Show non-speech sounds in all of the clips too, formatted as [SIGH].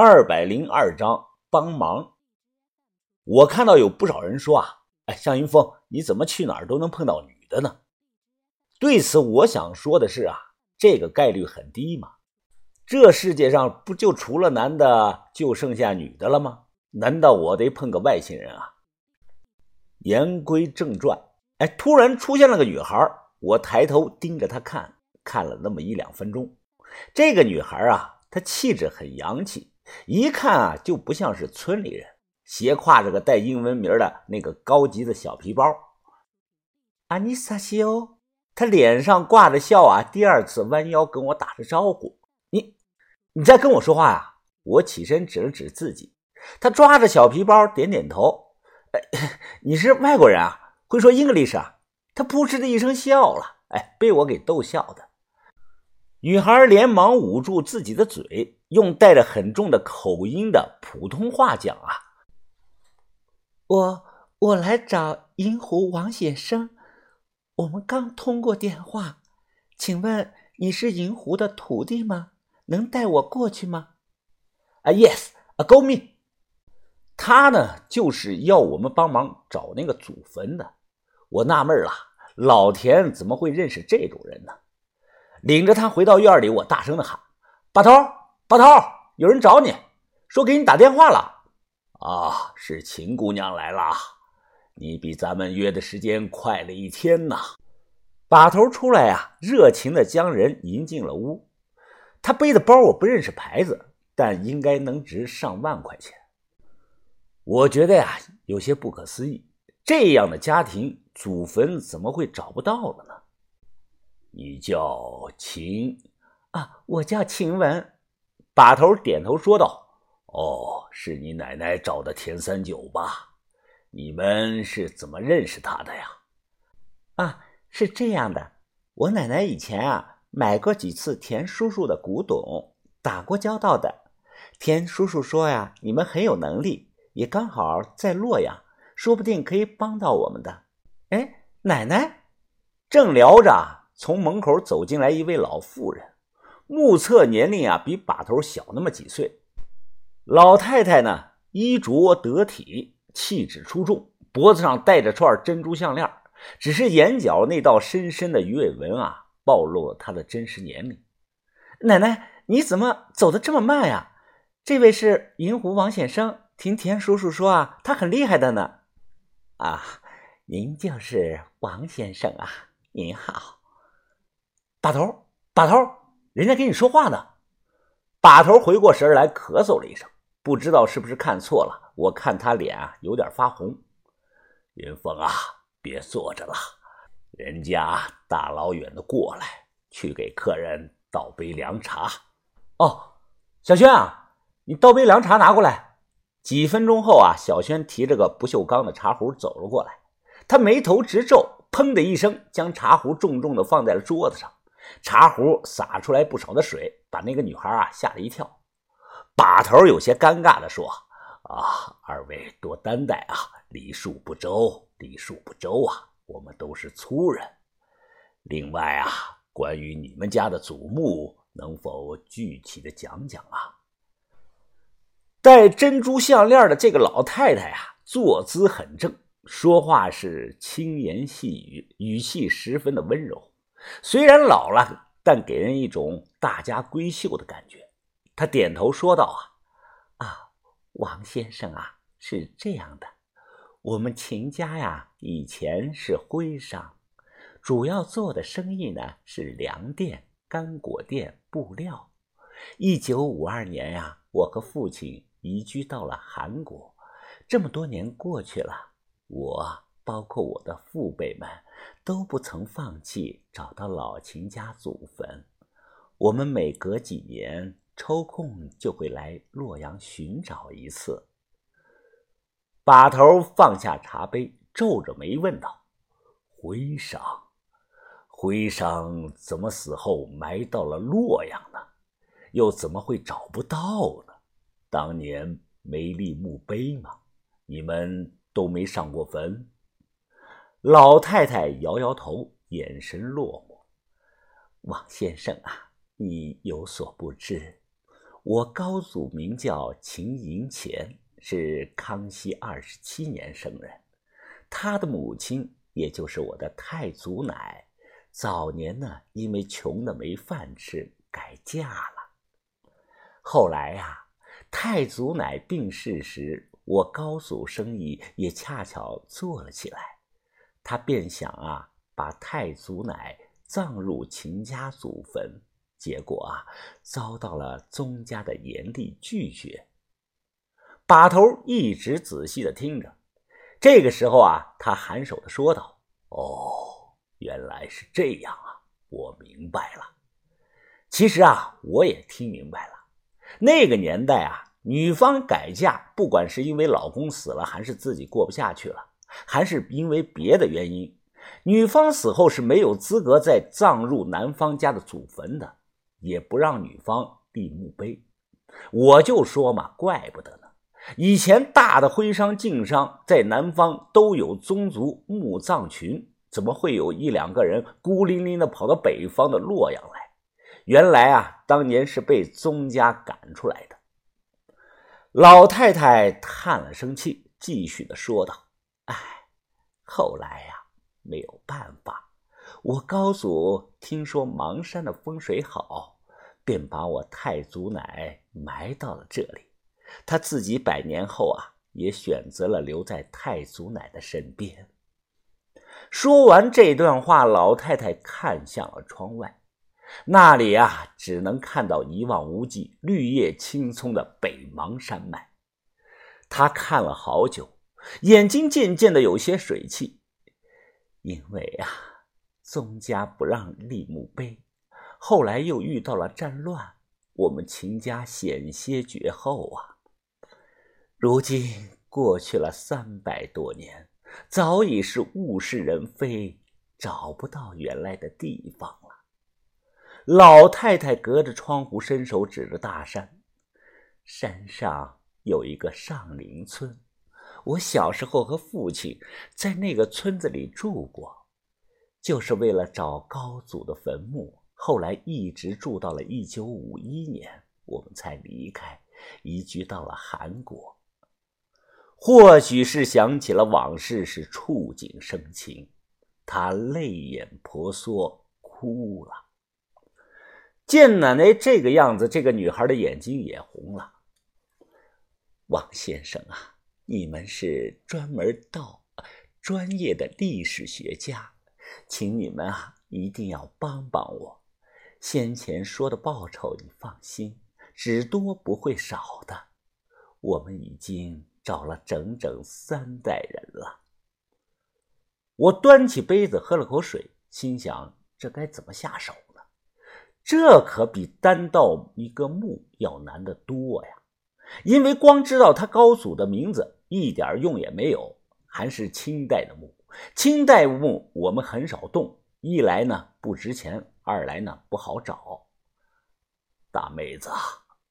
二百零二章帮忙。我看到有不少人说啊，哎，向云峰，你怎么去哪儿都能碰到女的呢？对此，我想说的是啊，这个概率很低嘛。这世界上不就除了男的就剩下女的了吗？难道我得碰个外星人啊？言归正传，哎，突然出现了个女孩，我抬头盯着她看，看了那么一两分钟。这个女孩啊，她气质很洋气。一看啊，就不像是村里人，斜挎着个带英文名的那个高级的小皮包。阿尼萨西欧，他脸上挂着笑啊，第二次弯腰跟我打着招呼：“你，你在跟我说话呀？”我起身指了指自己，他抓着小皮包点点头：“哎，你是外国人啊？会说英格 h 啊？”他扑哧的一声笑了，哎，被我给逗笑的。女孩连忙捂住自己的嘴，用带着很重的口音的普通话讲：“啊，我我来找银狐王先生，我们刚通过电话，请问你是银狐的徒弟吗？能带我过去吗？”“啊，yes，啊，go me。”他呢，就是要我们帮忙找那个祖坟的。我纳闷了，老田怎么会认识这种人呢？领着他回到院里，我大声的喊：“把头，把头，有人找你，说给你打电话了。”啊，是秦姑娘来了，你比咱们约的时间快了一天呐！把头出来呀，热情的将人迎进了屋。他背的包我不认识牌子，但应该能值上万块钱。我觉得呀，有些不可思议，这样的家庭祖坟怎么会找不到了呢？你叫秦啊，我叫秦文。把头点头说道：“哦，是你奶奶找的田三九吧？你们是怎么认识他的呀？”啊，是这样的，我奶奶以前啊买过几次田叔叔的古董，打过交道的。田叔叔说呀，你们很有能力，也刚好在洛阳，说不定可以帮到我们的。哎，奶奶正聊着。从门口走进来一位老妇人，目测年龄啊比把头小那么几岁。老太太呢衣着得体，气质出众，脖子上戴着串珍珠项链，只是眼角那道深深的鱼尾纹啊暴露了她的真实年龄。奶奶，你怎么走的这么慢呀？这位是银狐王先生，听田叔叔说啊，他很厉害的呢。啊，您就是王先生啊，您好。把头，把头，人家跟你说话呢。把头回过神来，咳嗽了一声，不知道是不是看错了。我看他脸啊，有点发红。云峰啊，别坐着了，人家大老远的过来，去给客人倒杯凉茶。哦，小轩啊，你倒杯凉茶拿过来。几分钟后啊，小轩提着个不锈钢的茶壶走了过来，他眉头直皱，砰的一声，将茶壶重重的放在了桌子上。茶壶洒出来不少的水，把那个女孩啊吓了一跳。把头有些尴尬的说：“啊，二位多担待啊，礼数不周，礼数不周啊，我们都是粗人。另外啊，关于你们家的祖墓，能否具体的讲讲啊？”戴珍珠项链的这个老太太啊，坐姿很正，说话是轻言细语，语气十分的温柔。虽然老了，但给人一种大家闺秀的感觉。他点头说道：“啊，啊，王先生啊，是这样的，我们秦家呀，以前是徽商，主要做的生意呢是粮店、干果店、布料。一九五二年呀，我和父亲移居到了韩国。这么多年过去了，我包括我的父辈们。”都不曾放弃找到老秦家祖坟，我们每隔几年抽空就会来洛阳寻找一次。把头放下茶杯，皱着眉问道：“徽商，徽商怎么死后埋到了洛阳呢？又怎么会找不到呢？当年没立墓碑吗？你们都没上过坟？”老太太摇摇头，眼神落寞。王先生啊，你有所不知，我高祖名叫秦银钱，是康熙二十七年生人。他的母亲，也就是我的太祖奶，早年呢，因为穷的没饭吃，改嫁了。后来呀，太祖奶病逝时，我高祖生意也恰巧做了起来，他便想啊，把太祖奶葬入秦家祖坟。结果啊，遭到了宗家的严厉拒绝。把头一直仔细的听着，这个时候啊，他颔首的说道：“哦，原来是这样啊，我明白了。其实啊，我也听明白了。那个年代啊，女方改嫁，不管是因为老公死了，还是自己过不下去了，还是因为别的原因，女方死后是没有资格再葬入男方家的祖坟的。”也不让女方立墓碑，我就说嘛，怪不得呢。以前大的徽商、晋商在南方都有宗族墓葬群，怎么会有一两个人孤零零的跑到北方的洛阳来？原来啊，当年是被宗家赶出来的。老太太叹了声气，继续的说道：“，后来呀，没有办法。”我高祖听说邙山的风水好，便把我太祖奶埋到了这里。他自己百年后啊，也选择了留在太祖奶的身边。说完这段话，老太太看向了窗外，那里啊，只能看到一望无际、绿叶青葱的北邙山脉。她看了好久，眼睛渐渐的有些水汽，因为啊。宗家不让立墓碑，后来又遇到了战乱，我们秦家险些绝后啊！如今过去了三百多年，早已是物是人非，找不到原来的地方了。老太太隔着窗户伸手指着大山，山上有一个上林村，我小时候和父亲在那个村子里住过。就是为了找高祖的坟墓，后来一直住到了一九五一年，我们才离开，移居到了韩国。或许是想起了往事，是触景生情，他泪眼婆娑，哭了。见奶奶这个样子，这个女孩的眼睛也红了。王先生啊，你们是专门道专业的历史学家。请你们啊，一定要帮帮我。先前说的报酬，你放心，只多不会少的。我们已经找了整整三代人了。我端起杯子喝了口水，心想：这该怎么下手呢？这可比单盗一个墓要难得多呀！因为光知道他高祖的名字一点用也没有，还是清代的墓。清代墓我们很少动，一来呢不值钱，二来呢不好找。大妹子，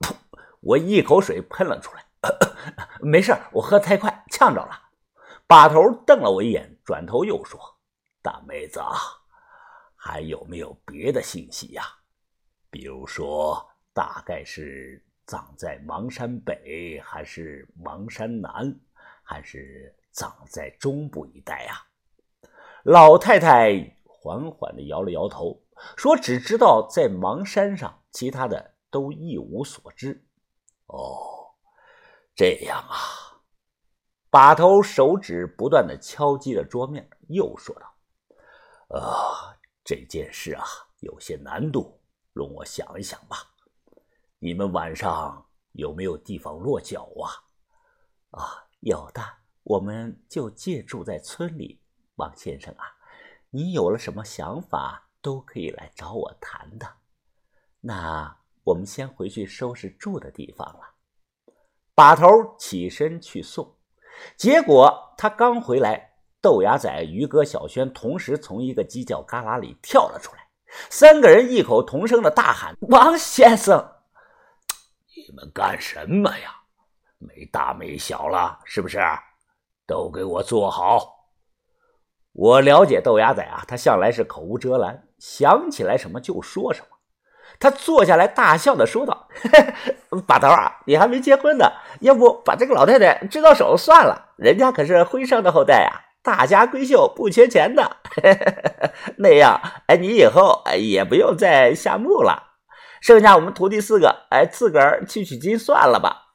噗我一口水喷了出来，[CLEARS THROAT] 没事我喝太快呛着了。把头瞪了我一眼，转头又说：“大妹子，还有没有别的信息呀？比如说，大概是葬在邙山北，还是邙山南，还是？”葬在中部一带啊！老太太缓缓地摇了摇头，说：“只知道在邙山上，其他的都一无所知。”哦，这样啊！把头手指不断地敲击着桌面，又说道：“啊，这件事啊，有些难度，容我想一想吧。你们晚上有没有地方落脚啊？”“啊，有的。”我们就借住在村里，王先生啊，你有了什么想法都可以来找我谈的。那我们先回去收拾住的地方了。把头起身去送，结果他刚回来，豆芽仔、于哥、小轩同时从一个犄角旮旯里跳了出来，三个人异口同声的大喊：“王先生，你们干什么呀？没大没小了，是不是？”都给我坐好！我了解豆芽仔啊，他向来是口无遮拦，想起来什么就说什么。他坐下来大笑的说道：“ [LAUGHS] 把头啊，你还没结婚呢，要不把这个老太太支到手算了？人家可是徽商的后代呀，大家闺秀不缺钱的。[LAUGHS] 那样，哎，你以后哎也不用再下墓了。剩下我们徒弟四个，哎，自个儿去取经算了吧。”